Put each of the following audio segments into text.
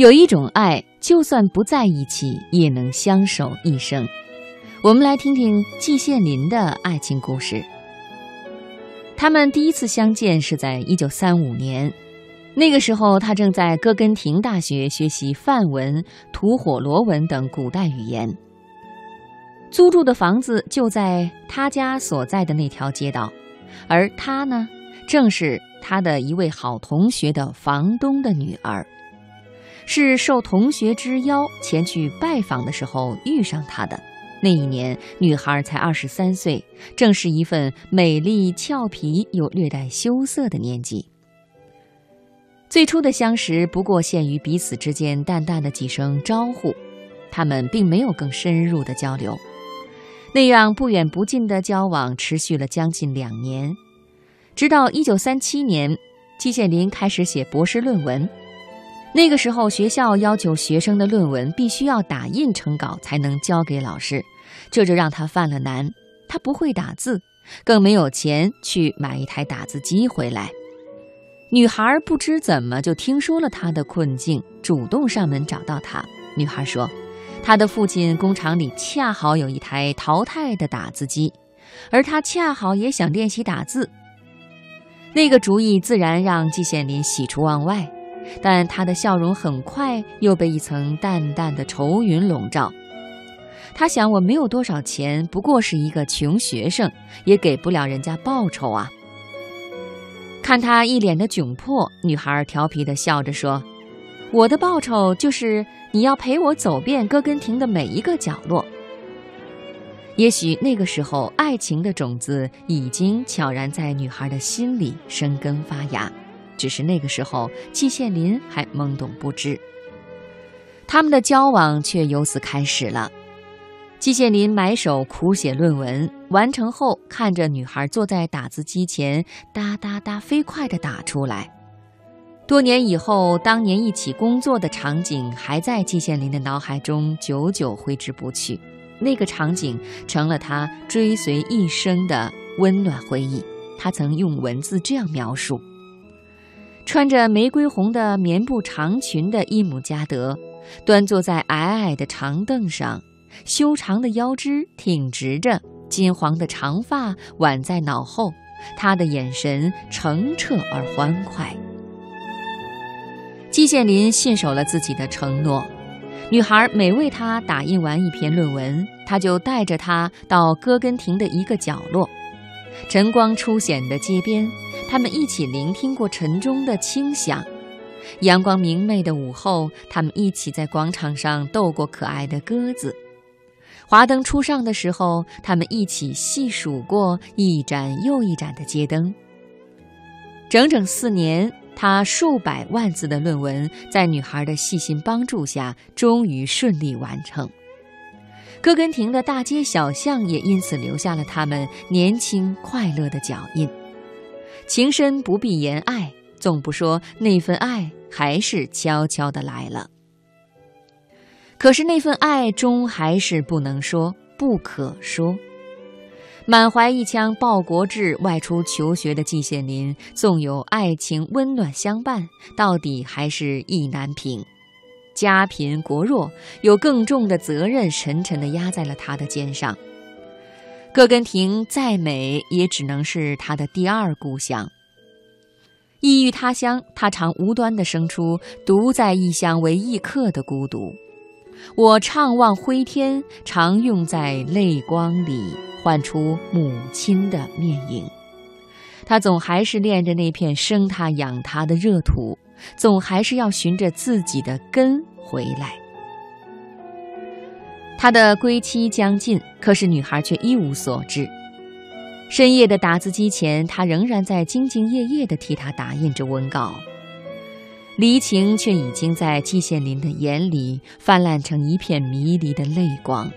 有一种爱，就算不在一起，也能相守一生。我们来听听季羡林的爱情故事。他们第一次相见是在一九三五年，那个时候他正在哥根廷大学学习梵文、吐火罗文等古代语言。租住的房子就在他家所在的那条街道，而他呢，正是他的一位好同学的房东的女儿。是受同学之邀前去拜访的时候遇上他的。那一年，女孩才二十三岁，正是一份美丽俏皮又略带羞涩的年纪。最初的相识不过限于彼此之间淡淡的几声招呼，他们并没有更深入的交流。那样不远不近的交往持续了将近两年，直到一九三七年，季羡林开始写博士论文。那个时候，学校要求学生的论文必须要打印成稿才能交给老师，这就让他犯了难。他不会打字，更没有钱去买一台打字机回来。女孩不知怎么就听说了他的困境，主动上门找到他。女孩说，她的父亲工厂里恰好有一台淘汰的打字机，而她恰好也想练习打字。那个主意自然让季羡林喜出望外。但他的笑容很快又被一层淡淡的愁云笼罩。他想，我没有多少钱，不过是一个穷学生，也给不了人家报酬啊。看他一脸的窘迫，女孩调皮地笑着说：“我的报酬就是你要陪我走遍哥根廷的每一个角落。”也许那个时候，爱情的种子已经悄然在女孩的心里生根发芽。只是那个时候，季羡林还懵懂不知，他们的交往却由此开始了。季羡林埋首苦写论文，完成后看着女孩坐在打字机前，哒哒哒飞快地打出来。多年以后，当年一起工作的场景还在季羡林的脑海中久久挥之不去，那个场景成了他追随一生的温暖回忆。他曾用文字这样描述。穿着玫瑰红的棉布长裙的伊姆加德，端坐在矮矮的长凳上，修长的腰肢挺直着，金黄的长发挽在脑后，他的眼神澄澈而欢快。季羡林信守了自己的承诺，女孩每为他打印完一篇论文，他就带着她到哥根廷的一个角落。晨光初显的街边，他们一起聆听过晨钟的轻响；阳光明媚的午后，他们一起在广场上逗过可爱的鸽子；华灯初上的时候，他们一起细数过一盏又一盏的街灯。整整四年，他数百万字的论文，在女孩的细心帮助下，终于顺利完成。哥根廷的大街小巷也因此留下了他们年轻快乐的脚印。情深不必言爱，总不说那份爱还是悄悄的来了。可是那份爱终还是不能说，不可说。满怀一腔报国志外出求学的季羡林，纵有爱情温暖相伴，到底还是意难平。家贫国弱，有更重的责任沉沉地压在了他的肩上。哥根廷再美，也只能是他的第二故乡。异域他乡，他常无端地生出“独在异乡为异客”的孤独。我怅望灰天，常用在泪光里唤出母亲的面影。他总还是恋着那片生他养他的热土，总还是要寻着自己的根。回来，他的归期将近，可是女孩却一无所知。深夜的打字机前，他仍然在兢兢业业地替他打印着文稿，离情却已经在季羡林的眼里泛滥成一片迷离的泪光。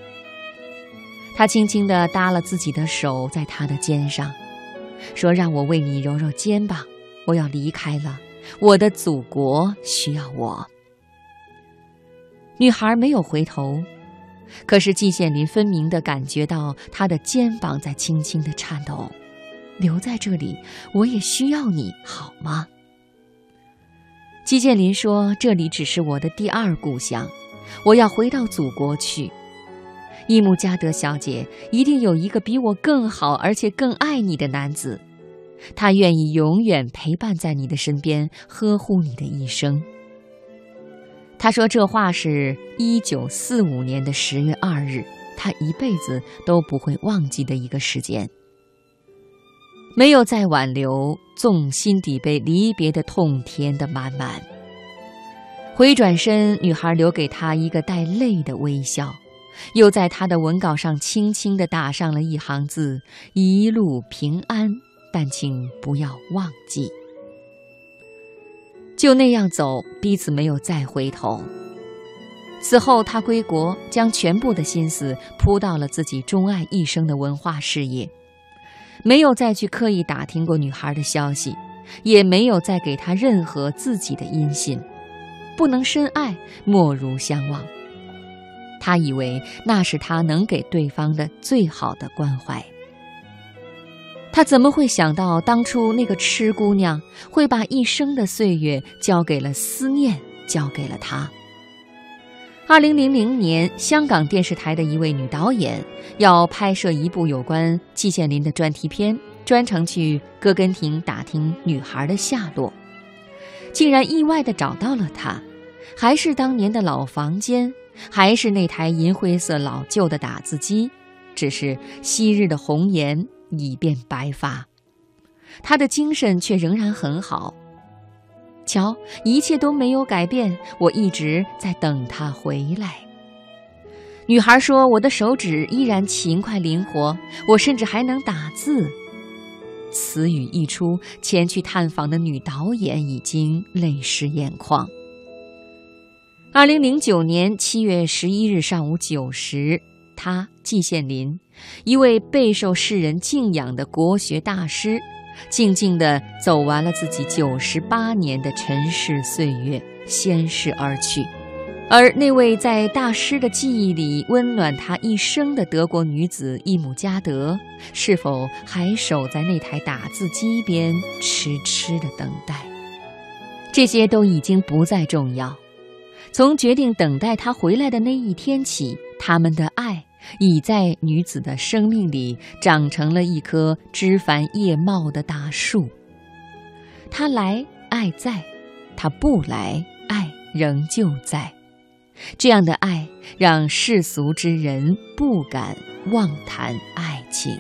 他轻轻地搭了自己的手在他的肩上，说：“让我为你揉揉肩膀，我要离开了，我的祖国需要我。”女孩没有回头，可是季羡林分明地感觉到他的肩膀在轻轻地颤抖。留在这里，我也需要你，好吗？季建林说：“这里只是我的第二故乡，我要回到祖国去。伊姆加德小姐一定有一个比我更好而且更爱你的男子，他愿意永远陪伴在你的身边，呵护你的一生。”他说这话是一九四五年的十月二日，他一辈子都不会忘记的一个时间。没有再挽留，纵心底被离别的痛填得满满。回转身，女孩留给他一个带泪的微笑，又在他的文稿上轻轻地打上了一行字：“一路平安，但请不要忘记。”就那样走，彼此没有再回头。此后，他归国，将全部的心思扑到了自己钟爱一生的文化事业。没有再去刻意打听过女孩的消息，也没有再给她任何自己的音信。不能深爱，莫如相忘。他以为那是他能给对方的最好的关怀。他怎么会想到当初那个痴姑娘会把一生的岁月交给了思念，交给了他？二零零零年，香港电视台的一位女导演要拍摄一部有关季羡林的专题片，专程去哥根廷打听女孩的下落，竟然意外地找到了她，还是当年的老房间，还是那台银灰色老旧的打字机，只是昔日的红颜已变白发，她的精神却仍然很好。瞧，一切都没有改变，我一直在等他回来。女孩说：“我的手指依然勤快灵活，我甚至还能打字。”此语一出，前去探访的女导演已经泪湿眼眶。二零零九年七月十一日上午九时，他季羡林，一位备受世人敬仰的国学大师。静静地走完了自己九十八年的尘世岁月，仙逝而去。而那位在大师的记忆里温暖他一生的德国女子伊姆加德，是否还守在那台打字机边，痴痴地等待？这些都已经不再重要。从决定等待他回来的那一天起，他们的爱。已在女子的生命里长成了一棵枝繁叶茂的大树。他来，爱在；他不来，爱仍旧在。这样的爱，让世俗之人不敢妄谈爱情。